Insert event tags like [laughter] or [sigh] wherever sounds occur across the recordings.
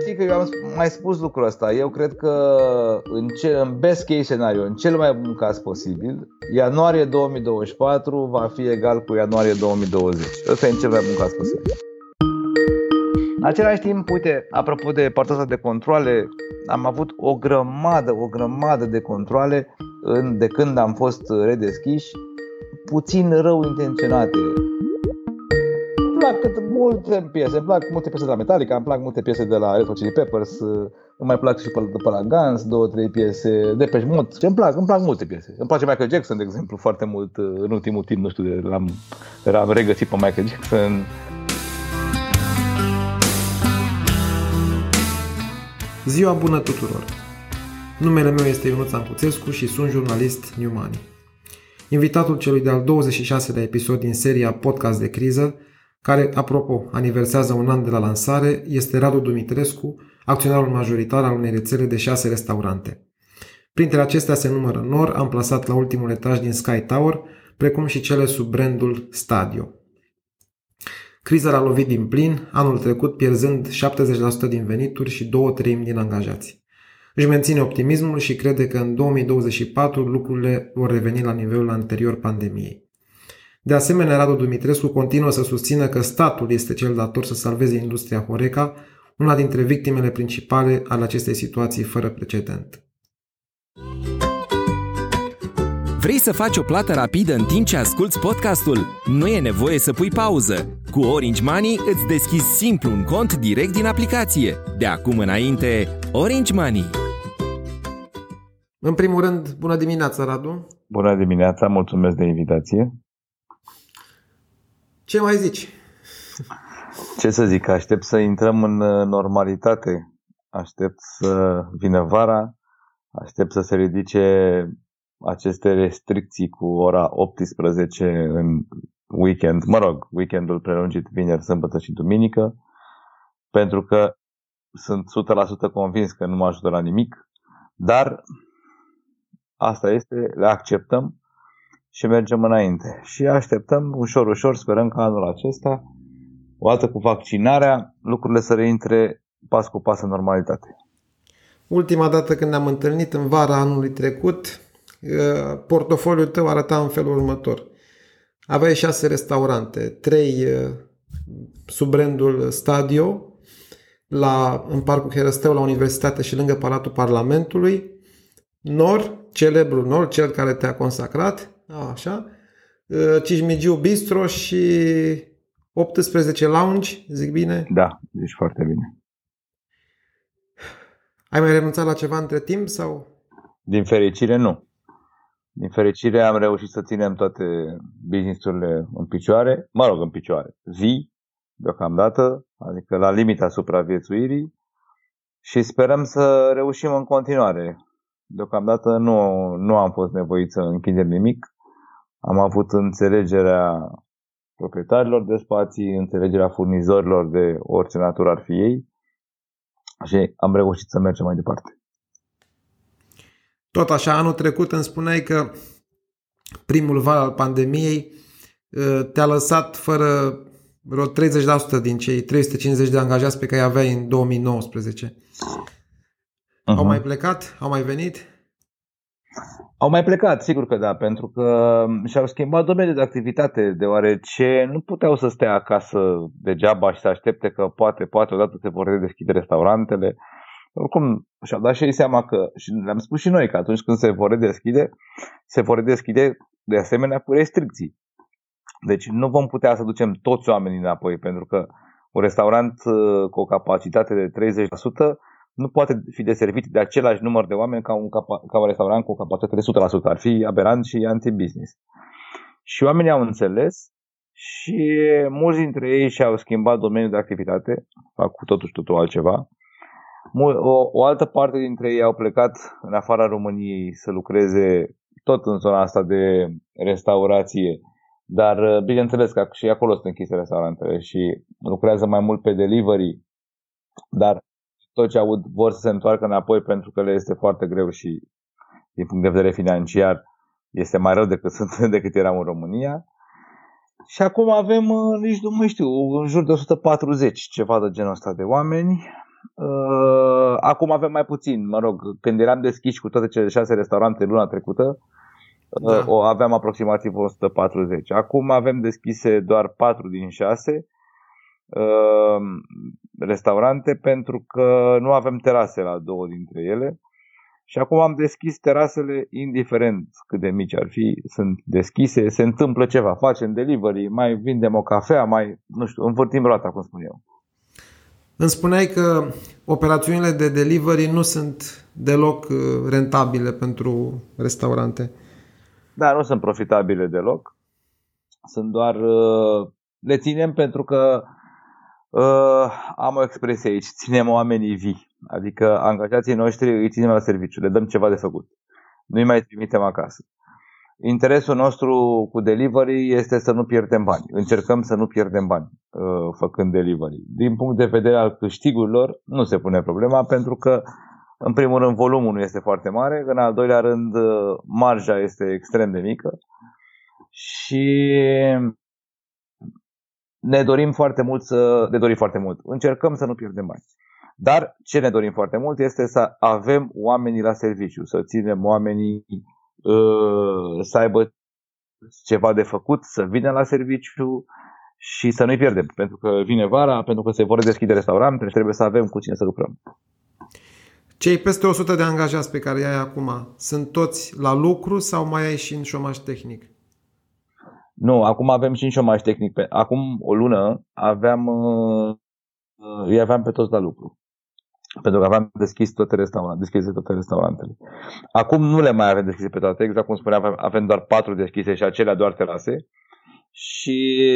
Știi că eu am mai spus lucrul ăsta. Eu cred că în, ce, în best case scenario, în cel mai bun caz posibil, ianuarie 2024 va fi egal cu ianuarie 2020. Ăsta e în cel mai bun caz posibil. În același timp, uite, apropo de partea asta de controle, am avut o grămadă, o grămadă de controle în, de când am fost redeschiși, puțin rău intenționate. Îmi plac cât multe piese, îmi plac multe piese de la Metallica, îmi plac multe piese de la Red Hot Chili Peppers, îmi mai plac și pe, pe la Guns, două, trei piese de pe Mod. Îmi plac, îmi plac multe piese. Îmi place Michael Jackson, de exemplu, foarte mult în ultimul timp, nu știu, l-am, l-am regăsit pe Michael Jackson. Ziua bună tuturor! Numele meu este Ionuț Ancuțescu și sunt jurnalist New Money. Invitatul celui de-al 26-lea episod din seria Podcast de criză, care, apropo, aniversează un an de la lansare, este Radu Dumitrescu, acționarul majoritar al unei rețele de șase restaurante. Printre acestea se numără Nor, amplasat la ultimul etaj din Sky Tower, precum și cele sub brandul Stadio. Criza l-a lovit din plin, anul trecut pierzând 70% din venituri și două treimi din angajați. Își menține optimismul și crede că în 2024 lucrurile vor reveni la nivelul anterior pandemiei. De asemenea, Radu Dumitrescu continuă să susțină că statul este cel dator să salveze industria Horeca, una dintre victimele principale ale acestei situații fără precedent. Vrei să faci o plată rapidă în timp ce asculti podcastul? Nu e nevoie să pui pauză. Cu Orange Money îți deschizi simplu un cont direct din aplicație. De acum înainte, Orange Money. În primul rând, bună dimineața, Radu! Bună dimineața, mulțumesc de invitație! Ce mai zici? Ce să zic, aștept să intrăm în uh, normalitate, aștept să vină vara, aștept să se ridice aceste restricții cu ora 18 în weekend, mă rog, weekendul prelungit vineri, sâmbătă și duminică, pentru că sunt 100% convins că nu mă ajută la nimic, dar asta este, le acceptăm și mergem înainte. Și așteptăm ușor, ușor, sperăm că anul acesta, odată cu vaccinarea, lucrurile să reintre pas cu pas în normalitate. Ultima dată când ne-am întâlnit în vara anului trecut, eh, portofoliul tău arăta în felul următor. Aveai șase restaurante, trei eh, sub brandul Stadio, la, în Parcul Herăstău, la Universitate și lângă Palatul Parlamentului, Nor, celebrul Nor, cel care te-a consacrat, așa, uh, Cismigiu Bistro și 18 lounge, zic bine? Da, zici foarte bine. Ai mai renunțat la ceva între timp sau? Din fericire nu. Din fericire am reușit să ținem toate businessurile în picioare, mă rog, în picioare, zi, deocamdată, adică la limita supraviețuirii și sperăm să reușim în continuare. Deocamdată nu, nu am fost nevoit să închidem nimic. Am avut înțelegerea proprietarilor de spații, înțelegerea furnizorilor de orice natură ar fi ei și am reușit să mergem mai departe. Tot așa, anul trecut îmi spuneai că primul val al pandemiei uh, te-a lăsat fără vreo 30% din cei 350 de angajați pe care îi aveai în 2019. Uh-huh. Au mai plecat? Au mai venit? Au mai plecat, sigur că da, pentru că și-au schimbat domeniul de activitate, deoarece nu puteau să stea acasă degeaba și să aștepte că poate, poate odată se vor redeschide restaurantele. Oricum, și-au dat și ei seama că, și le-am spus și noi, că atunci când se vor redeschide, se vor redeschide de asemenea cu restricții. Deci nu vom putea să ducem toți oamenii înapoi, pentru că un restaurant uh, cu o capacitate de 30% nu poate fi deservit de același număr de oameni ca un, ca un restaurant cu o capacitate de 100%. Ar fi aberant și anti-business. Și oamenii au înțeles și mulți dintre ei și-au schimbat domeniul de activitate, fac cu totul și totul altceva. O, o altă parte dintre ei au plecat în afara României să lucreze tot în zona asta de restaurație, dar bineînțeles că și acolo sunt închise restaurantele și lucrează mai mult pe delivery, dar tot ce aud vor să se întoarcă înapoi pentru că le este foarte greu și din punct de vedere financiar este mai rău decât, [laughs] sunt, decât eram în România. Și acum avem, uh, nici nu mai știu, în jur de 140 ceva de genul ăsta de oameni. Uh, acum avem mai puțin, mă rog, când eram deschiși cu toate cele șase restaurante luna trecută, da. o aveam aproximativ 140. Acum avem deschise doar 4 din 6 restaurante pentru că nu avem terase la două dintre ele. Și acum am deschis terasele, indiferent cât de mici ar fi, sunt deschise, se întâmplă ceva, facem delivery, mai vindem o cafea, mai, nu știu, învârtim roata, cum spun eu. Îmi spuneai că operațiunile de delivery nu sunt deloc uh, rentabile pentru restaurante. Da, nu sunt profitabile deloc. Sunt doar. Uh, le ținem pentru că uh, am o expresie aici, ținem oamenii vii. Adică angajații noștri îi ținem la serviciu, le dăm ceva de făcut. Nu-i mai trimitem acasă. Interesul nostru cu delivery este să nu pierdem bani. Încercăm să nu pierdem bani uh, făcând delivery. Din punct de vedere al câștigurilor, nu se pune problema pentru că, în primul rând, volumul nu este foarte mare, în al doilea rând, uh, marja este extrem de mică și ne dorim foarte mult să ne dorim foarte mult. Încercăm să nu pierdem bani. Dar ce ne dorim foarte mult este să avem oamenii la serviciu, să ținem oamenii uh, să aibă ceva de făcut, să vină la serviciu și să nu-i pierdem. Pentru că vine vara, pentru că se vor deschide restaurante și trebuie să avem cu cine să lucrăm. Cei peste 100 de angajați pe care i-ai acum sunt toți la lucru sau mai ai și în șomaj tehnic? Nu, acum avem și în șomaj tehnic. Acum o lună aveam, uh, îi aveam pe toți la lucru pentru că aveam deschis toate, restaurant, deschise toate restaurantele. Acum nu le mai avem deschise pe toate, exact cum spuneam, avem doar patru deschise și acelea doar terase. Și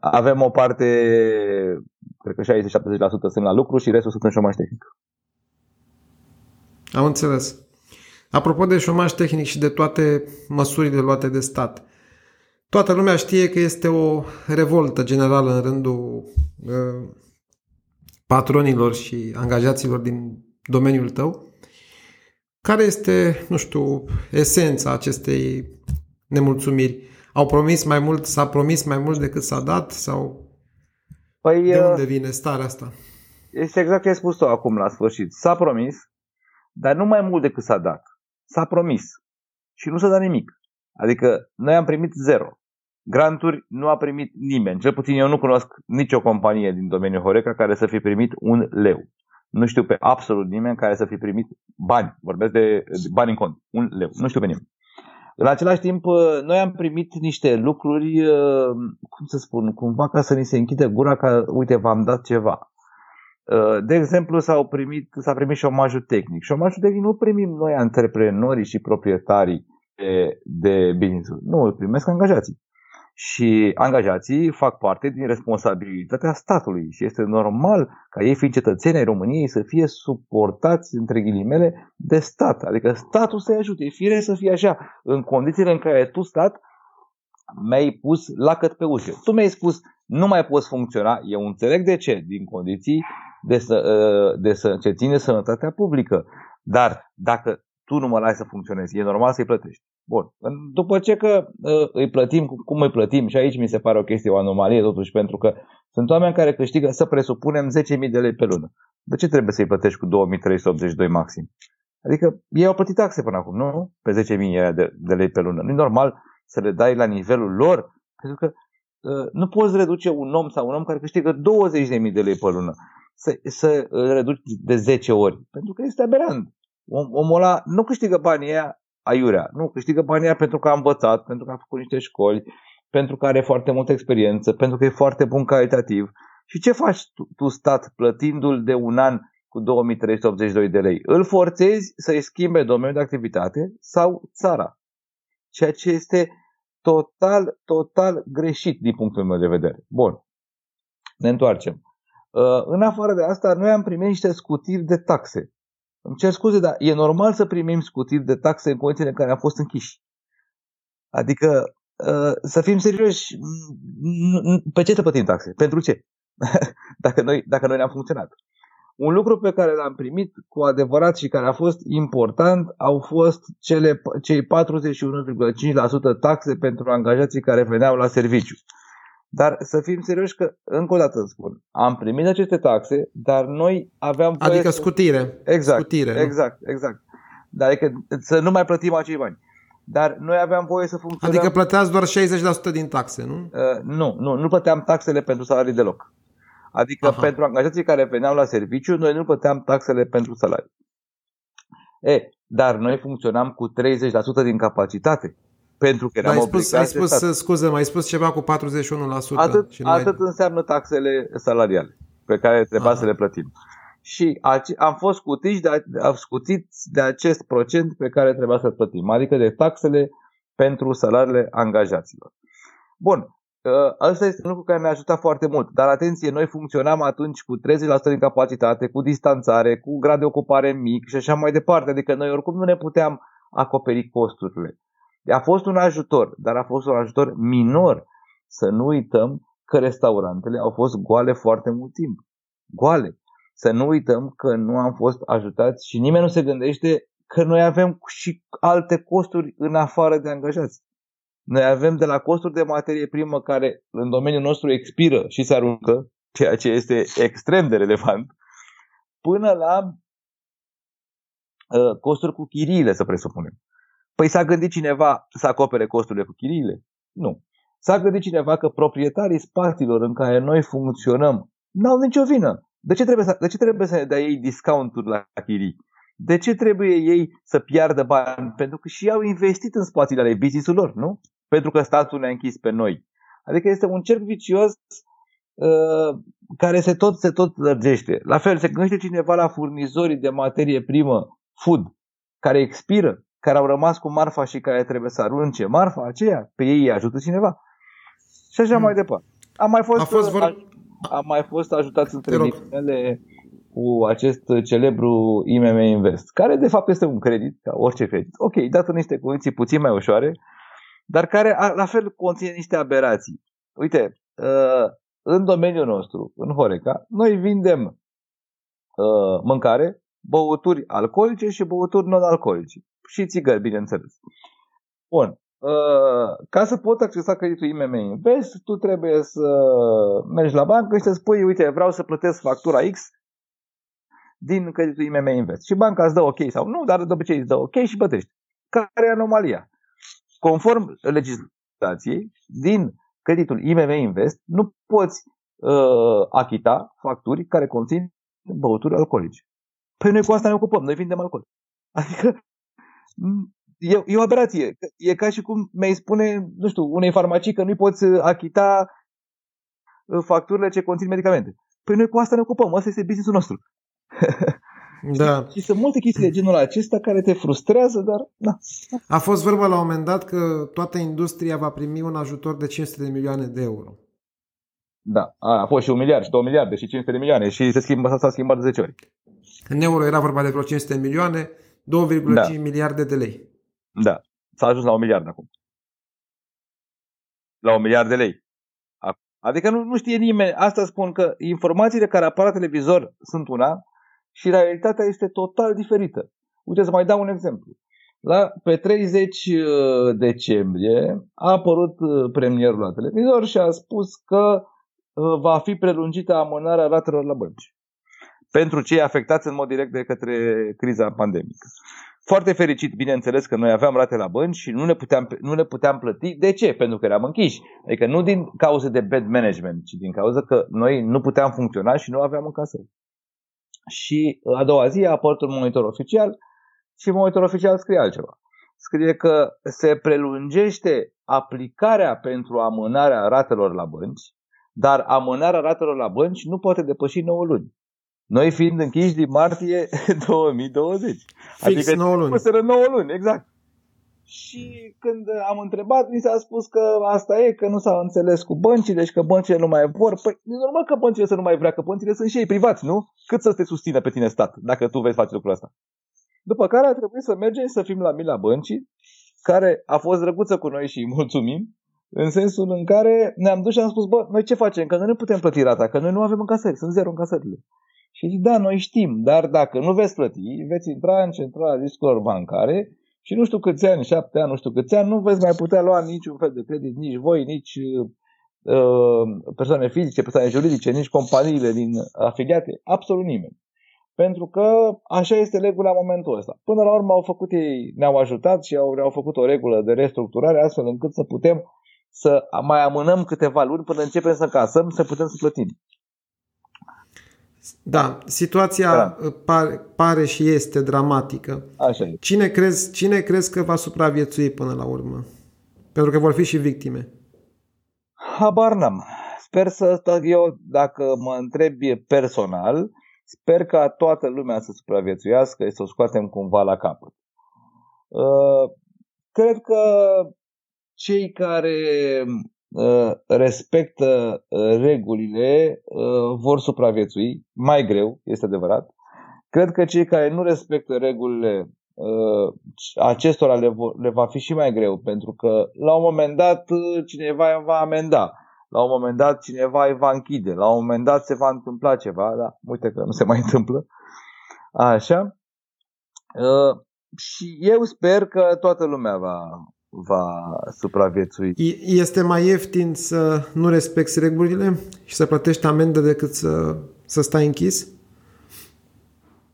avem o parte, cred că 60-70% sunt la lucru și restul sunt în șomaj tehnic. Am înțeles. Apropo de șomaj tehnic și de toate măsurile luate de stat, toată lumea știe că este o revoltă generală în rândul uh, patronilor și angajaților din domeniul tău. Care este, nu știu, esența acestei nemulțumiri? Au promis mai mult, s-a promis mai mult decât s-a dat sau păi, de unde uh, vine starea asta? Este exact ce ai spus tu acum la sfârșit. S-a promis, dar nu mai mult decât s-a dat. S-a promis și nu s-a dat nimic. Adică noi am primit zero. Granturi nu a primit nimeni. Cel puțin eu nu cunosc nicio companie din domeniul Horeca care să fi primit un leu. Nu știu pe absolut nimeni care să fi primit bani. Vorbesc de bani în cont. Un leu. Nu știu pe nimeni. În același timp, noi am primit niște lucruri, cum să spun, cumva ca să ni se închide gura că, uite, v-am dat ceva. De exemplu, s-au primit, s-a primit șomajul tehnic. Șomajul tehnic nu primim noi, antreprenorii și proprietarii de, de business Nu, îl primesc angajații și angajații fac parte din responsabilitatea statului și este normal ca ei, fiind cetățeni ai României, să fie suportați, între ghilimele, de stat. Adică statul să-i ajute. E fire să fie așa, în condițiile în care tu, stat, mi-ai pus lacăt pe ușă. Tu mi-ai spus, nu mai poți funcționa, eu înțeleg de ce, din condiții de, să, de să, ce ține sănătatea publică. Dar dacă tu nu mă lași să funcționezi, e normal să-i plătești. Bun. După ce că uh, îi plătim, cum îi plătim, și aici mi se pare o chestie, o anomalie totuși, pentru că sunt oameni care câștigă, să presupunem, 10.000 de lei pe lună. De ce trebuie să-i plătești cu 2.382 maxim? Adică ei au plătit taxe până acum, nu? Pe 10.000 de, de lei pe lună. Nu e normal să le dai la nivelul lor, pentru că uh, nu poți reduce un om sau un om care câștigă 20.000 de lei pe lună să, să îl reduci de 10 ori, pentru că este aberant. Om, omul ăla nu câștigă banii aia aiurea. Nu, câștigă banii pentru că a învățat, pentru că a făcut niște școli, pentru că are foarte multă experiență, pentru că e foarte bun calitativ. Și ce faci tu, tu stat plătindu-l de un an cu 2382 de lei? Îl forțezi să-i schimbe domeniul de activitate sau țara. Ceea ce este total, total greșit din punctul meu de vedere. Bun. Ne întoarcem. Uh, în afară de asta, noi am primit niște scutiri de taxe. Îmi cer scuze, dar e normal să primim scutiri de taxe în condițiile în care am fost închiși. Adică, uh, să fim serioși, pe ce să plătim taxe? Pentru ce? [laughs] dacă, noi, dacă noi ne-am funcționat. Un lucru pe care l-am primit cu adevărat și care a fost important au fost cele, cei 41,5% taxe pentru angajații care veneau la serviciu. Dar să fim serioși că, încă o dată spun, am primit aceste taxe, dar noi aveam... Adică scutire. Exact, scutire, exact, nu? exact. Dar adică să nu mai plătim acei bani. Dar noi aveam voie să funcționăm... Adică plăteați doar 60% din taxe, nu? Uh, nu, nu, nu plăteam taxele pentru salarii deloc. Adică Aha. pentru angajații care veneau la serviciu, noi nu plăteam taxele pentru salarii. E, dar noi funcționam cu 30% din capacitate. Pentru că eram ai spus, ai spus, să scuze, mai spus ceva cu 41%. Atât, și atât mai... înseamnă taxele salariale pe care trebuia Aha. să le plătim. Și am fost scutiți de, scutiți de acest procent pe care trebuia să-l plătim, adică de taxele pentru salariile angajaților. Bun, Asta este un lucru care ne-a ajutat foarte mult. Dar atenție, noi funcționam atunci cu 30% din capacitate, cu distanțare, cu grad de ocupare mic și așa mai departe. Adică noi oricum nu ne puteam acoperi costurile. A fost un ajutor, dar a fost un ajutor minor. Să nu uităm că restaurantele au fost goale foarte mult timp. Goale. Să nu uităm că nu am fost ajutați și nimeni nu se gândește că noi avem și alte costuri în afară de angajați. Noi avem de la costuri de materie primă care în domeniul nostru expiră și se aruncă, ceea ce este extrem de relevant, până la uh, costuri cu chiriile, să presupunem. Păi s-a gândit cineva să acopere costurile cu chiriile? Nu. S-a gândit cineva că proprietarii spațiilor în care noi funcționăm n-au nicio vină. De ce trebuie să, de ce trebuie să ne dea ei discounturi la chirii? De ce trebuie ei să piardă bani? Pentru că și ei au investit în spațiile ale business lor, nu? pentru că statul ne-a închis pe noi. Adică este un cerc vicios uh, care se tot, se tot lărgește. La fel, se gândește cineva la furnizorii de materie primă, food, care expiră, care au rămas cu marfa și care trebuie să arunce marfa aceea, pe ei îi ajută cineva. Și așa hmm. mai departe. Am mai fost, a fost vor... am mai fost ajutați între ele cu acest celebru IMM Invest, care de fapt este un credit, ca orice credit. Ok, dat în niște condiții puțin mai ușoare, dar care la fel conține niște aberații. Uite, uh, în domeniul nostru, în Horeca, noi vindem uh, mâncare, băuturi alcoolice și băuturi non-alcoolice. Și țigări, bineînțeles. Bun. Uh, ca să pot accesa creditul IMM Invest, tu trebuie să mergi la bancă și să spui, uite, vreau să plătesc factura X din creditul IMM Invest. Și banca îți dă ok sau nu, dar de obicei îți dă ok și plătești. Care e anomalia? Conform legislației, din creditul IMM Invest nu poți uh, achita facturi care conțin băuturi alcoolice. Păi noi cu asta ne ocupăm, noi vindem alcool. [laughs] Adică e, e o aberație. E ca și cum mi-ai spune, nu știu, unei farmacii că nu poți achita uh, facturile ce conțin medicamente. Păi noi cu asta ne ocupăm, asta este businessul nostru. [laughs] Da. Și, și sunt multe chestii de genul acesta care te frustrează, dar na. A fost vorba la un moment dat că toată industria va primi un ajutor de 500 de milioane de euro. Da, a, a fost și un miliard, și două miliarde, și 500 de milioane și se schimbă, s-a schimbat de 10 ori. În euro era vorba de vreo 500 de milioane, 2,5 da. miliarde de lei. Da, s-a ajuns la un miliard acum. La un miliard de lei. Adică nu, nu știe nimeni. Asta spun că informațiile care apar la televizor sunt una, și realitatea este total diferită. Uite să mai dau un exemplu. La, pe 30 uh, decembrie a apărut uh, premierul la televizor și a spus că uh, va fi prelungită amânarea ratelor la bănci pentru cei afectați în mod direct de către criza pandemică. Foarte fericit, bineînțeles, că noi aveam rate la bănci și nu ne puteam, nu ne puteam plăti. De ce? Pentru că eram închiși. Adică nu din cauza de bad management, ci din cauza că noi nu puteam funcționa și nu aveam încasări și a doua zi a apărut un monitor oficial și monitor oficial scrie altceva. Scrie că se prelungește aplicarea pentru amânarea ratelor la bănci, dar amânarea ratelor la bănci nu poate depăși 9 luni. Noi fiind închiși din martie [laughs] 2020. Fix adică 9 luni. 9 luni, exact. Și când am întrebat, mi s-a spus că asta e, că nu s-a înțeles cu băncile și că băncile nu mai vor. Păi e normal că băncile să nu mai vrea, că băncile sunt și ei privați, nu? Cât să te susțină pe tine stat, dacă tu vei face lucrul ăsta. După care a trebuit să mergem să fim la mila băncii, care a fost drăguță cu noi și îi mulțumim, în sensul în care ne-am dus și am spus, bă, noi ce facem? Că noi nu putem plăti rata, că noi nu avem încasări, sunt zero încasările. Și zic, da, noi știm, dar dacă nu veți plăti, veți intra în centrala riscurilor bancare și nu știu câți ani, șapte ani, nu știu câți ani, nu veți mai putea lua niciun fel de credit, nici voi, nici uh, persoane fizice, persoane juridice, nici companiile din afiliate, absolut nimeni. Pentru că așa este regula în momentul ăsta. Până la urmă au făcut ei, ne-au ajutat și au, au făcut o regulă de restructurare astfel încât să putem să mai amânăm câteva luni până începem să casăm, să putem să plătim. Da, situația da. Pare, pare și este dramatică. Așa e. Cine crezi, cine crezi că va supraviețui până la urmă? Pentru că vor fi și victime. Habar n-am. Sper să, eu, dacă mă întrebi personal, sper ca toată lumea să supraviețuiască și să o scoatem cumva la capăt. Uh, cred că cei care Uh, respectă uh, regulile uh, vor supraviețui, mai greu, este adevărat. Cred că cei care nu respectă regulile acestora le, le va fi și mai greu, pentru că la un moment dat cineva îi va amenda, la un moment dat cineva îi va închide, la un moment dat se va întâmpla ceva, da, uite că nu se mai [laughs] întâmplă. Așa. Și eu sper că toată lumea va, va supraviețui. Este mai ieftin să nu respecti regulile și să plătești amendă decât să, să stai închis?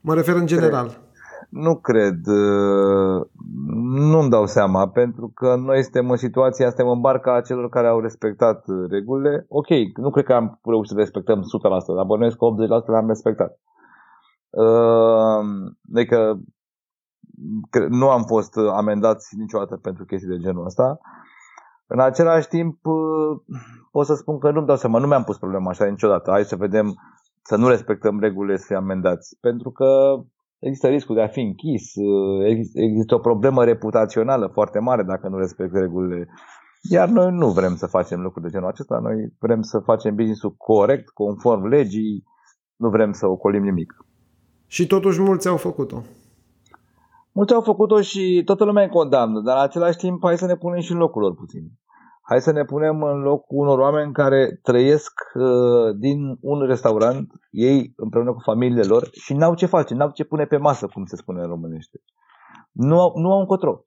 Mă refer în general. Cred. Nu cred. Uh, nu-mi dau seama, pentru că noi suntem în situația, suntem în barca celor care au respectat regulile. Ok, nu cred că am reușit să respectăm 100%, dar bănuiesc că 80% le-am respectat. Uh, adică nu am fost amendați niciodată pentru chestii de genul ăsta. În același timp, pot să spun că nu-mi dau seama, nu mi-am pus problema așa niciodată. Hai să vedem, să nu respectăm regulile, să fim amendați. Pentru că există riscul de a fi închis, există o problemă reputațională foarte mare dacă nu respecti regulile. Iar noi nu vrem să facem lucruri de genul acesta, noi vrem să facem business-ul corect, conform legii, nu vrem să ocolim nimic. Și totuși mulți au făcut-o. Mulți au făcut-o și toată lumea îi condamnă, dar în același timp hai să ne punem și în locul lor puțin. Hai să ne punem în locul unor oameni care trăiesc uh, din un restaurant, ei împreună cu familiile lor și n-au ce face, n-au ce pune pe masă, cum se spune în românește. Nu au, nu au încotro.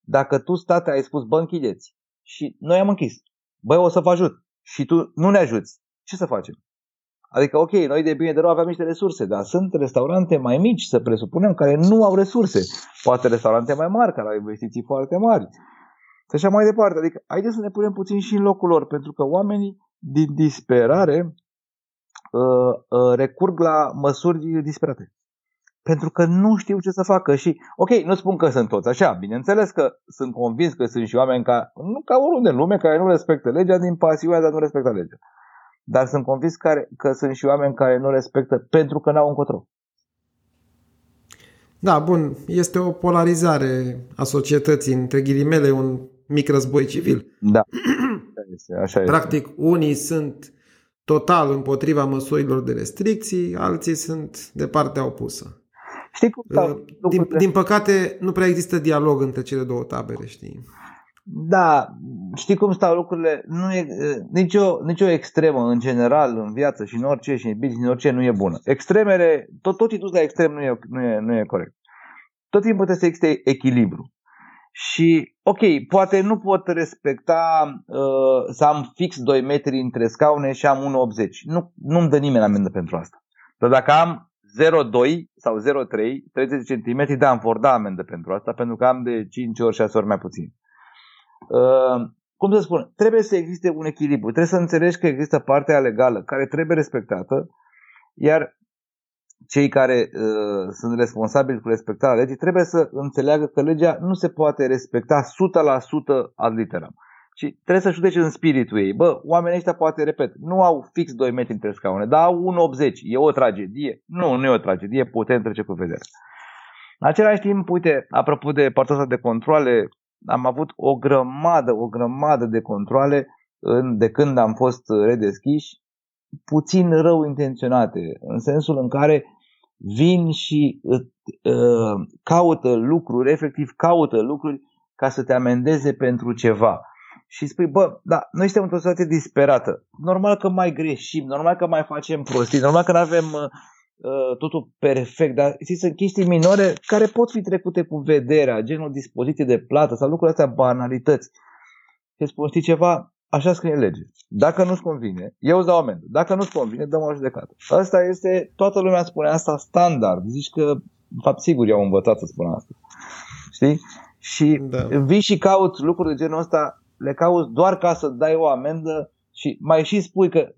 Dacă tu, state, ai spus, bă, închideți și noi am închis, băi, o să vă ajut și tu nu ne ajuți, ce să facem? Adică, ok, noi de bine de rău avem niște resurse, dar sunt restaurante mai mici, să presupunem, care nu au resurse. Poate restaurante mai mari, care au investiții foarte mari. Și așa mai departe. Adică, haideți să ne punem puțin și în locul lor, pentru că oamenii, din disperare, uh, uh, recurg la măsuri disperate. Pentru că nu știu ce să facă și, ok, nu spun că sunt toți așa, bineînțeles că sunt convins că sunt și oameni ca, nu ca oriunde în lume, care nu respectă legea din pasiune, dar nu respectă legea dar sunt convins că, că sunt și oameni care nu respectă pentru că n-au încotro. Da, bun, este o polarizare a societății, între ghilimele, un mic război civil. Da, [clears throat] așa este. Practic, unii sunt total împotriva măsurilor de restricții, alții sunt de partea opusă. Știi cum stau din, din păcate, nu prea există dialog între cele două tabere, știi? Da, știi cum stau lucrurile? Nu e, nicio, nicio extremă în general în viață și în orice și în business, în orice nu e bună. Extremele, tot, tot ce dus la extrem nu e, nu, e, nu e corect. Tot timpul trebuie să existe echilibru. Și, ok, poate nu pot respecta uh, să am fix 2 metri între scaune și am 1,80. Nu, nu-mi dă nimeni amendă pentru asta. Dar dacă am 0,2 sau 0,3, 30 cm, da, îmi vor da amendă pentru asta, pentru că am de 5 ori, 6 ori mai puțin. Ehm, cum să spun, trebuie să existe un echilibru. Trebuie să înțelegi că există partea legală care trebuie respectată, iar cei care uh, sunt responsabili cu respectarea legii trebuie să înțeleagă că legea nu se poate respecta 100% ad literam. Și trebuie să judece în spiritul ei. Bă, oamenii ăștia poate, repet, nu au fix 2 metri între scaune, dar au 1,80. E o tragedie? Nu, nu e o tragedie, putem trece cu vedere. În același timp, uite, apropo de partea de controle, am avut o grămadă, o grămadă de controle în, de când am fost redeschiși, puțin rău intenționate, în sensul în care vin și uh, caută lucruri, efectiv caută lucruri ca să te amendeze pentru ceva. Și spui, bă, da, noi suntem într-o situație disperată. Normal că mai greșim, normal că mai facem prostii, normal că nu avem uh, uh, totul perfect, dar știți, sunt chestii minore care pot fi trecute cu vederea, genul dispoziție de plată sau lucrurile astea banalități. Și spun, știi ceva, așa scrie lege. Dacă nu-ți convine, eu îți dau amendă. Dacă nu-ți convine, dăm o judecată. Asta este, toată lumea spune asta standard. Zici că, în fapt, sigur, i-au învățat să spună asta. Știi? Și da. vii și cauți lucruri de genul ăsta, le cauți doar ca să dai o amendă și mai și spui că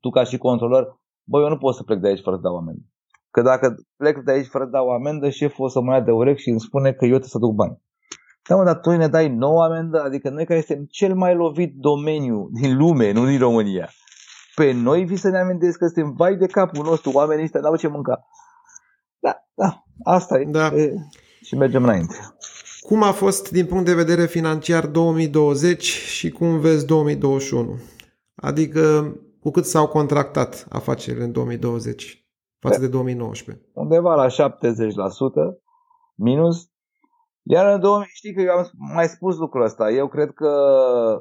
tu ca și controlor, băi, eu nu pot să plec de aici fără să dau amendă. Că dacă plec de aici fără să dau amendă, șeful o să mă ia de urechi și îmi spune că eu trebuie să duc bani. Da, mă, dar tu ne dai nouă amendă, adică noi care suntem cel mai lovit domeniu din lume, nu din România. Pe noi vi să ne amintesc că suntem vai de capul nostru, oamenii ăștia n-au ce mânca. Da, da, asta e. Da. e și mergem înainte. Cum a fost din punct de vedere financiar 2020 și cum vezi 2021? Adică cu cât s-au contractat afacerile în 2020 față de 2019? Undeva la 70% minus. Iar în 2000, știi că eu am mai spus lucrul ăsta. Eu cred că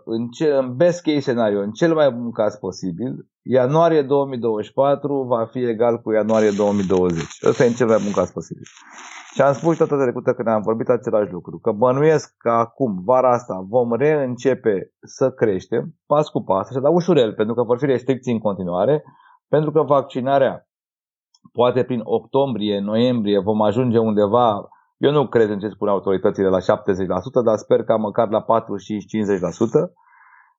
în, ce, în best case scenario, în cel mai bun caz posibil, ianuarie 2024 va fi egal cu ianuarie 2020. Ăsta e în cel mai bun caz posibil. Și am spus toată trecută când am vorbit același lucru, că bănuiesc că acum, vara asta, vom reîncepe să creștem pas cu pas, așa, dar ușurel, pentru că vor fi restricții în continuare, pentru că vaccinarea poate prin octombrie, noiembrie vom ajunge undeva, eu nu cred în ce spun autoritățile la 70%, dar sper că măcar la 45-50%.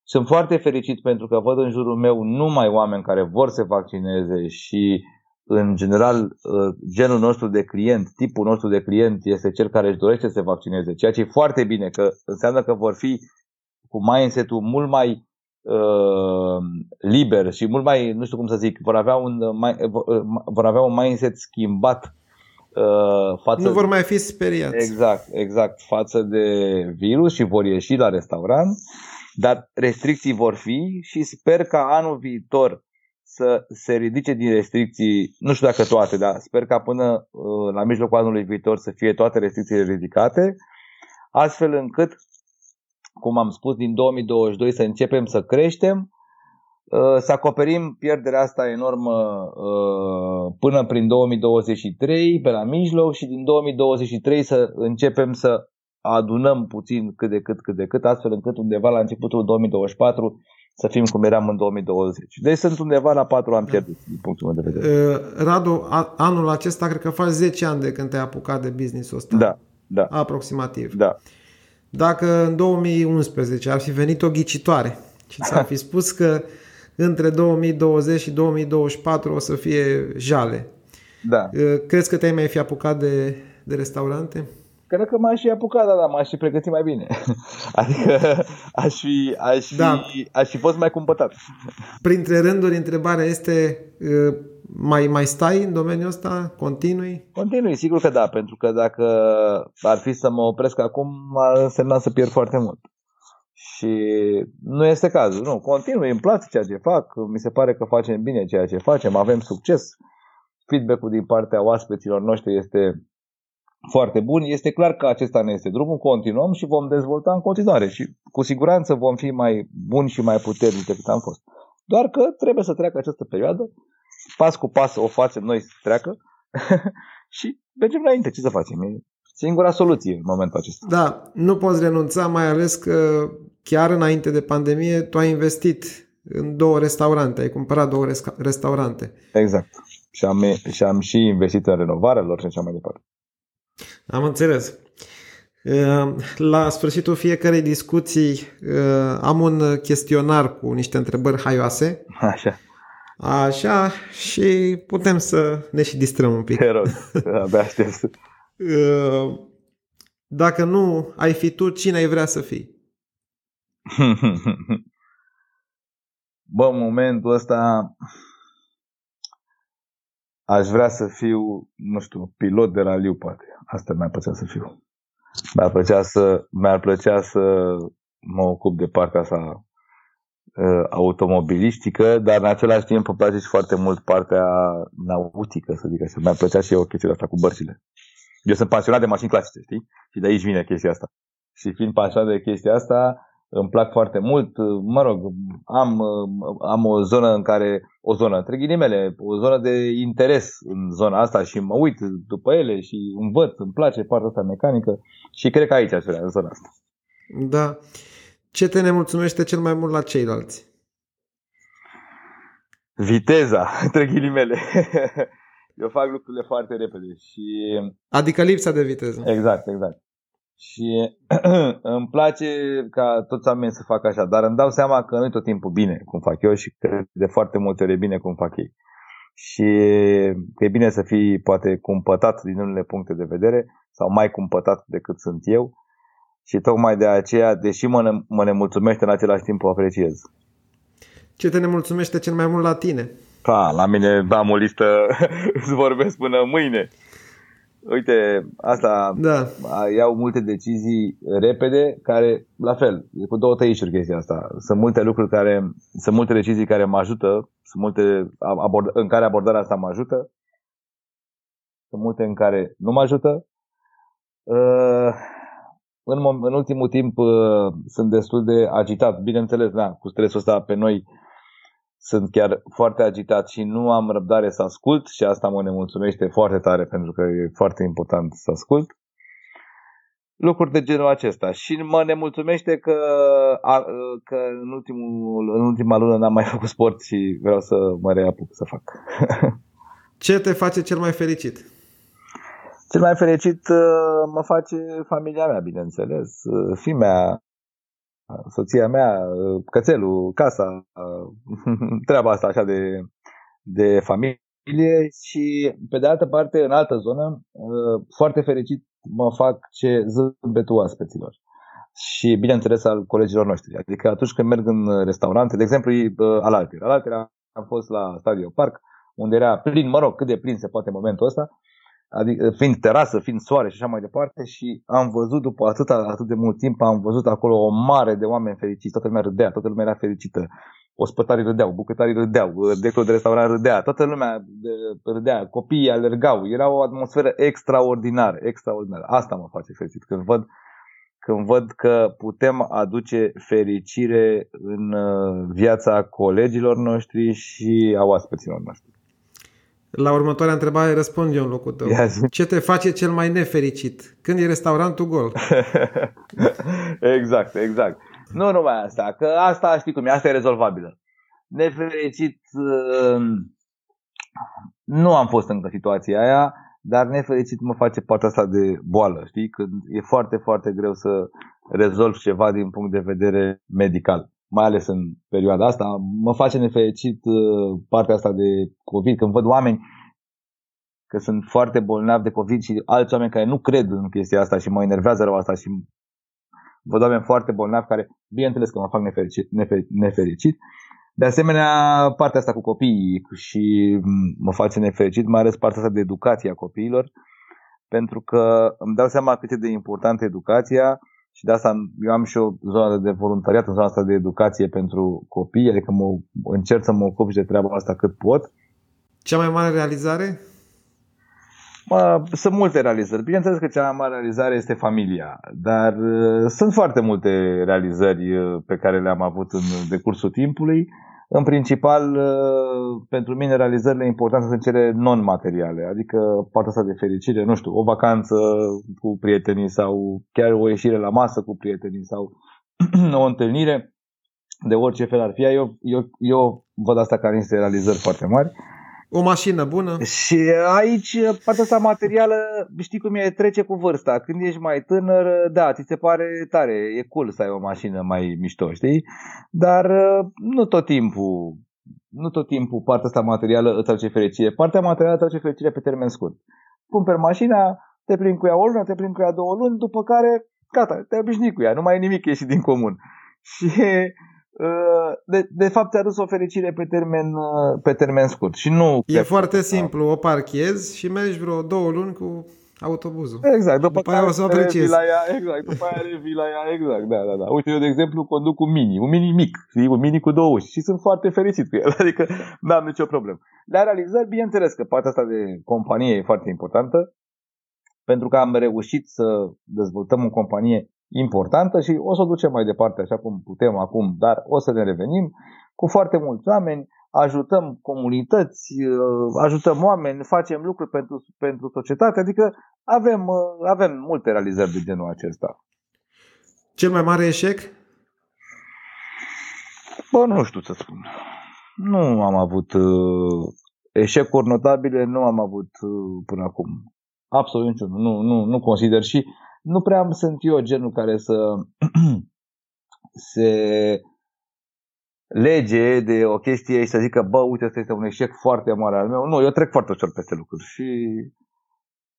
Sunt foarte fericit pentru că văd în jurul meu numai oameni care vor să vaccineze și în general, uh, genul nostru de client, tipul nostru de client este cel care își dorește să se vaccineze, ceea ce e foarte bine, că înseamnă că vor fi cu mindset-ul mult mai uh, liber și mult mai, nu știu cum să zic, vor avea un, uh, vor avea un mindset schimbat uh, față Nu vor mai fi speriați. Exact, exact, față de virus și vor ieși la restaurant, dar restricții vor fi și sper ca anul viitor să se ridice din restricții, nu știu dacă toate, dar sper ca până uh, la mijlocul anului viitor să fie toate restricțiile ridicate, astfel încât, cum am spus, din 2022 să începem să creștem, uh, să acoperim pierderea asta enormă uh, până prin 2023, pe la mijloc, și din 2023 să începem să adunăm puțin cât de cât, cât de cât, astfel încât undeva la începutul 2024 să fim cum eram în 2020. Deci sunt undeva la 4 ani pierdut, din punctul meu de vedere. Uh, Radu, anul acesta cred că faci 10 ani de când te-ai apucat de business-ul ăsta. Da, da. Aproximativ. Da. Dacă în 2011 ar fi venit o ghicitoare și ți-ar fi spus că între 2020 și 2024 o să fie jale. Da. Uh, crezi că te-ai mai fi apucat de, de restaurante? cred că m-aș fi apucat, dar da, m-aș fi pregătit mai bine. [laughs] Adică aș fi, aș fi, da. aș fi fost mai cumpătat. Printre rânduri, întrebarea este, mai, mai stai în domeniul ăsta? Continui? Continui, sigur că da, pentru că dacă ar fi să mă opresc acum, ar însemna să pierd foarte mult. Și nu este cazul, nu, continui, îmi place ceea ce fac, mi se pare că facem bine ceea ce facem, avem succes. Feedback-ul din partea oaspeților noștri este foarte bun. Este clar că acesta ne este drumul, continuăm și vom dezvolta în continuare și cu siguranță vom fi mai buni și mai puternici decât am fost. Doar că trebuie să treacă această perioadă, pas cu pas o facem noi să treacă [laughs] și mergem înainte. Ce să facem? E singura soluție în momentul acesta. Da, nu poți renunța, mai ales că chiar înainte de pandemie tu ai investit în două restaurante, ai cumpărat două restaurante. Exact. Și am, și am și investit în renovarea lor și așa mai departe. Am înțeles. Ehm, la sfârșitul fiecarei discuții ehm, am un chestionar cu niște întrebări haioase. Așa. Așa și putem să ne și distrăm un pic. Te rog, abia aștept. [laughs] Ehm, dacă nu ai fi tu, cine ai vrea să fii? [laughs] Bă, în momentul ăsta aș vrea să fiu, nu știu, pilot de raliu, poate. Asta mi-ar plăcea să fiu. Mi-ar plăcea să, mi-ar plăcea să mă ocup de partea asta uh, automobilistică, dar în același timp îmi place și foarte mult partea nautică, să zic așa. Mi-ar plăcea și eu chestia asta cu bărcile. Eu sunt pasionat de mașini clasice, știi? Și de aici vine chestia asta. Și fiind pasionat de chestia asta, îmi plac foarte mult. Mă rog, am, am o zonă în care, o zonă, între ghilimele, o zonă de interes în zona asta și mă uit după ele și învăț, îmi place partea asta mecanică și cred că aici aș vrea, în zona asta. Da. Ce te nemulțumește cel mai mult la ceilalți? Viteza, [laughs] între ghilimele. [laughs] Eu fac lucrurile foarte repede și... Adică lipsa de viteză. Exact, exact. Și [clears throat] îmi place ca toți oamenii să facă așa, dar îmi dau seama că nu e tot timpul bine cum fac eu și că de foarte multe ori e bine cum fac ei. Și că e bine să fii poate cumpătat din unele puncte de vedere sau mai cumpătat decât sunt eu și tocmai de aceea, deși mă, ne- mă nemulțumește, în același timp o apreciez. Ce te nemulțumește cel mai mult la tine? Pa, la mine am o listă, [laughs] îți vorbesc până mâine. Uite, asta Da. iau multe decizii repede, care, la fel, e cu două tăișuri chestia asta. Sunt multe lucruri care, sunt multe decizii care mă ajută, sunt multe abord, în care abordarea asta mă ajută, sunt multe în care nu mă ajută. Uh, în, mom- în ultimul timp uh, sunt destul de agitat, bineînțeles, da, cu stresul ăsta pe noi sunt chiar foarte agitat și nu am răbdare să ascult și asta mă nemulțumește foarte tare pentru că e foarte important să ascult. Lucruri de genul acesta. Și mă nemulțumește că, a, că în, ultimul, în ultima lună n-am mai [laughs] făcut sport și vreau să mă reapuc să fac. [laughs] Ce te face cel mai fericit? Cel mai fericit uh, mă face familia mea, bineînțeles. Uh, Fimea, soția mea, uh, cățelul, casa, [laughs] treaba asta așa de, de familie și pe de altă parte, în altă zonă, foarte fericit mă fac ce zâmbetul oaspeților și bineînțeles al colegilor noștri. Adică atunci când merg în restaurante, de exemplu, Alalter. Alalter am fost la Stadio Park, unde era plin, mă rog, cât de plin se poate în momentul ăsta, adică fiind terasă, fiind soare și așa mai departe și am văzut după atât, atât de mult timp, am văzut acolo o mare de oameni fericiți, toată lumea râdea, toată lumea era fericită, ospătarii râdeau, bucătarii râdeau, decul de restaurant râdea, toată lumea râdea, copiii alergau, era o atmosferă extraordinară, extraordinară. Asta mă face fericit când văd când văd că putem aduce fericire în viața colegilor noștri și a oaspeților noștri. La următoarea întrebare răspund eu în locul tău. Yes. Ce te face cel mai nefericit? Când e restaurantul gol. [laughs] exact, exact. Nu numai asta, că asta știi cum e, asta e rezolvabilă. Nefericit, nu am fost încă situația aia, dar nefericit mă face partea asta de boală, știi? Când e foarte, foarte greu să rezolvi ceva din punct de vedere medical mai ales în perioada asta. Mă face nefericit partea asta de COVID, când văd oameni că sunt foarte bolnavi de COVID și alți oameni care nu cred în chestia asta și mă enervează rău asta și văd oameni foarte bolnavi care, bineînțeles că mă fac nefericit, nefer, nefericit. De asemenea, partea asta cu copiii și mă face nefericit, mai ales partea asta de educație a copiilor, pentru că îmi dau seama cât e de importantă educația și de asta eu am și o zonă de voluntariat în zona asta de educație pentru copii, adică mă, încerc să mă ocup și de treaba asta cât pot. Cea mai mare realizare? Mă, sunt multe realizări. Bineînțeles că cea mai mare realizare este familia, dar uh, sunt foarte multe realizări uh, pe care le-am avut în decursul timpului. În principal, uh, pentru mine realizările importante sunt cele non-materiale, adică partea asta de fericire, nu știu, o vacanță cu prietenii sau chiar o ieșire la masă cu prietenii sau [clears throat] o întâlnire de orice fel ar fi. Eu, eu, eu văd asta ca niște realizări foarte mari. O mașină bună. Și aici, partea asta materială, știi cum e, trece cu vârsta. Când ești mai tânăr, da, ți se pare tare, e cool să ai o mașină mai mișto, știi? Dar nu tot timpul, nu tot timpul partea asta materială îți aduce fericire. Partea materială îți aduce fericire pe termen scurt. Cumperi mașina, te plimbi cu ea o lună, te plimbi cu ea două luni, după care, gata, te obișnui cu ea, nu mai e nimic ieșit din comun. [laughs] Și de, de fapt ți-a dus o fericire pe termen, pe termen scurt. Și nu e foarte simplu, o parchezi și mergi vreo două luni cu autobuzul. Exact, după, după aia o să o apreciezi. La ea, exact, după aia revii la ea, exact, da, da, da. Uite, eu de exemplu conduc un mini, un mini mic, știi, un mini cu două uși și sunt foarte fericit cu el, [laughs] adică nu am nicio problemă. La realizări, bineînțeles că partea asta de companie e foarte importantă, pentru că am reușit să dezvoltăm o companie importantă și o să o ducem mai departe așa cum putem acum, dar o să ne revenim cu foarte mulți oameni, ajutăm comunități, uh, ajutăm oameni, facem lucruri pentru, pentru societate, adică avem, uh, avem multe realizări de genul acesta. Cel mai mare eșec? Bă, nu știu să spun. Nu am avut uh, eșecuri notabile, nu am avut uh, până acum. Absolut niciunul. Nu, nu, nu consider și nu prea am sunt eu genul care să [clears throat] se lege de o chestie și să zică, bă, uite, asta este un eșec foarte mare al meu. Nu, eu trec foarte ușor peste lucruri și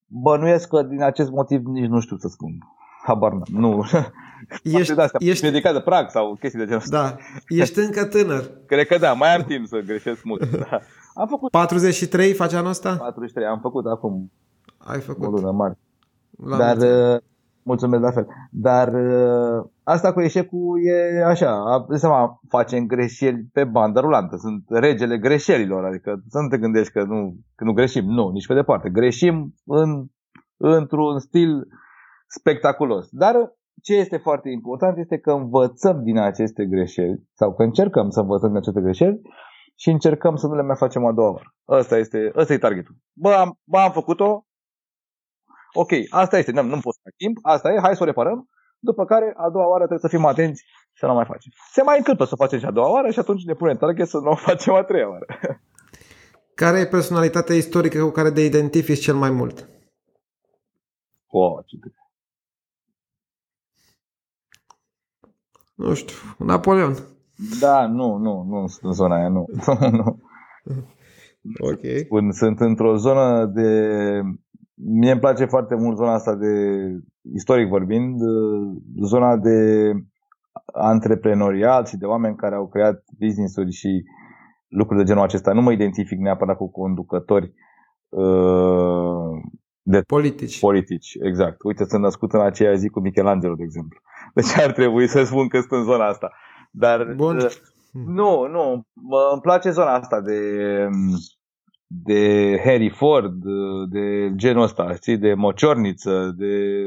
bănuiesc că din acest motiv nici nu știu să spun. Habar n nu. [laughs] Ești, de astea, ești... ridicat de prag sau chestii de genul ăsta. Da, ești încă tânăr. [laughs] Cred că da, mai am timp să greșesc mult. [laughs] Da. Am făcut 43 faci anul ăsta? 43, am făcut acum. Ai făcut. O lună mare. La Dar mulțumesc. Mulțumesc la fel. Dar uh, asta cu eșecul e așa, de seama, facem greșeli pe bandă rulantă. Sunt regele greșelilor, adică să nu te gândești că nu, că nu greșim. Nu, nici pe departe. Greșim în, într-un stil spectaculos. Dar ce este foarte important este că învățăm din aceste greșeli sau că încercăm să învățăm din aceste greșeli și încercăm să nu le mai facem a doua oară. Ăsta este, ăsta e targetul. Bă, am, bă, am făcut-o, ok, asta este, nu, nu pot să mai timp, asta e, hai să o reparăm, după care a doua oară trebuie să fim atenți să nu mai facem. Se mai întâmplă să facem și a doua oară și atunci ne punem target să nu o facem a treia oară. [laughs] Care e personalitatea istorică cu care te identifici cel mai mult? Oh, ce Nu știu, Napoleon. Da, nu, nu, nu sunt în zona aia, nu. [laughs] nu. Ok. Spun, sunt într-o zonă de... Mie îmi place foarte mult zona asta de, istoric vorbind, zona de antreprenoriat și de oameni care au creat business-uri și lucruri de genul acesta. Nu mă identific neapărat cu conducători uh, de politici. Politici, exact. Uite, sunt născut în aceea zi cu Michelangelo, de exemplu. Deci ar trebui să spun că sunt în zona asta. Dar Bun. Uh, nu, nu. Mă, îmi place zona asta de, de Harry Ford, de genul ăsta, știi, de mociorniță, de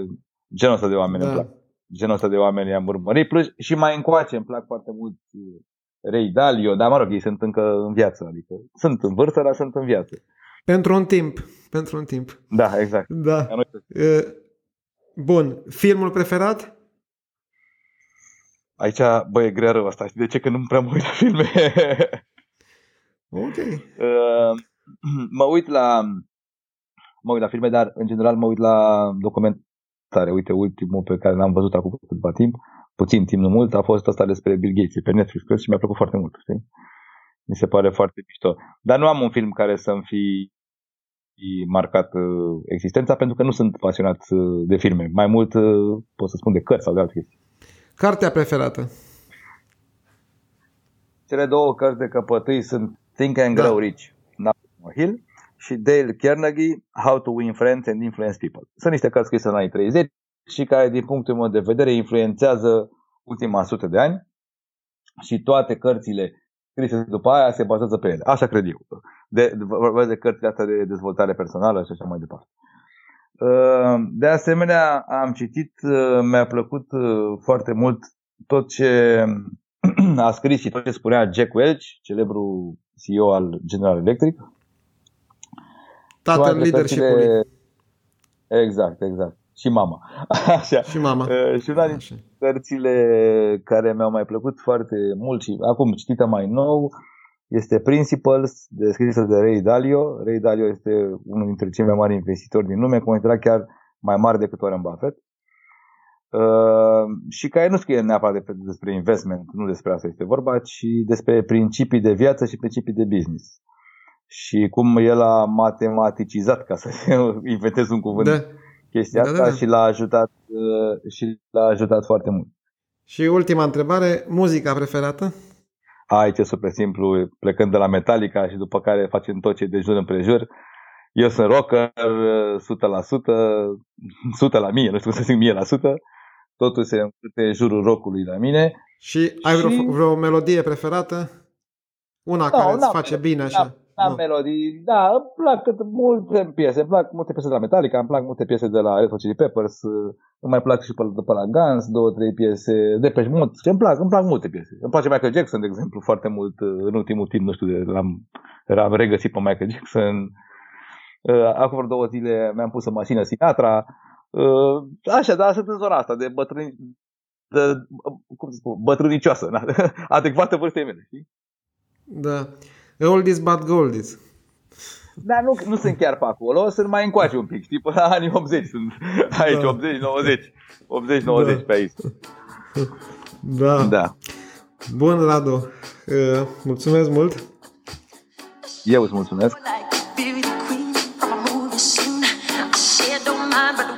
genul ăsta de oameni. Da. Genul ăsta de oameni am urmărit. Plus și mai încoace îmi plac foarte mult Ray Dalio, dar mă rog, ei sunt încă în viață, adică sunt în vârstă, dar sunt în viață. Pentru un timp. Pentru un timp. Da, exact. Da. Bun. Filmul preferat? Aici, bă, e grea rău asta. Știi de ce? Că nu prea mă uit la filme. [laughs] ok. [clears throat] mă uit la mă uit la filme, dar în general mă uit la documentare. Uite, ultimul pe care l-am văzut acum câteva timp, puțin timp, nu mult, a fost asta despre Bill Gates pe Netflix, cred, și mi-a plăcut foarte mult. Știi? Mi se pare foarte mișto. Dar nu am un film care să-mi fi marcat uh, existența pentru că nu sunt pasionat uh, de filme. Mai mult uh, pot să spun de cărți sau de alte chestii. Cartea preferată? Cele două cărți de căpătâi sunt Think and Grow da. Rich, Napoleon Hill și Dale Carnegie, How to Win Friends and Influence People. Sunt niște cărți scrise în anii 30 și care, din punctul meu de vedere, influențează ultima sută de ani și toate cărțile scrise după aia se bazează pe ele. Așa cred eu. De, vorbesc de cărțile astea de dezvoltare personală și așa mai departe. Uh, de asemenea, am citit, uh, mi-a plăcut uh, foarte mult tot ce [clears throat] a scris și tot ce spunea Jack Welch, celebru CEO al General Electric. Tatăl leadership-ului. Exact, exact. Și mama. [laughs] Așa. Și mama. și una din cărțile care mi-au mai plăcut foarte mult și acum citită mai nou este Principles, descrisă de Ray Dalio. Ray Dalio este unul dintre cei mai mari investitori din lume, considerat chiar mai mare decât Warren Buffett. Uh, și care nu scrie neapărat de, despre investment, nu despre asta este vorba, ci despre principii de viață și principii de business. Și cum el a matematicizat, ca să [laughs] inventez un cuvânt, da. chestia da, asta da, da. și l-a ajutat uh, și l-a ajutat foarte mult. Și ultima întrebare, muzica preferată? Aici e super simplu, plecând de la Metallica și după care facem tot ce de jur împrejur. Eu sunt rocker 100%, 100 la mie, nu știu cum să zic mie la 100. Totul se încurte în jurul rockului la mine. Și ai vreo, și... vreo melodie preferată? Una no, care îți face bine așa? La da. melodii, da, îmi plac multe piese, îmi plac multe piese de la Metallica, îmi plac multe piese de la Red Hot Chili Peppers, îmi mai plac și pe, de pe la Guns, două, trei piese de pe Mode, îmi plac, îmi plac multe piese. Îmi place Michael Jackson, de exemplu, foarte mult în ultimul timp, nu știu, l-am, l-am regăsit pe Michael Jackson. Acum vreo două zile mi-am pus în mașină Sinatra. Așa, dar sunt în zona asta de bătrâni, de, cum să spun, bătrânicioasă, na, [laughs] adecvată vârstei mele, știi? Da. Oldies but goldies. Dar nu, nu sunt chiar pe acolo, sunt mai încoace un pic, știi, până la anii 80 sunt aici, da. 80, 90, 80, 90 da. pe aici. Da. da. Bun, Radu, mulțumesc mult. Eu îți mulțumesc. now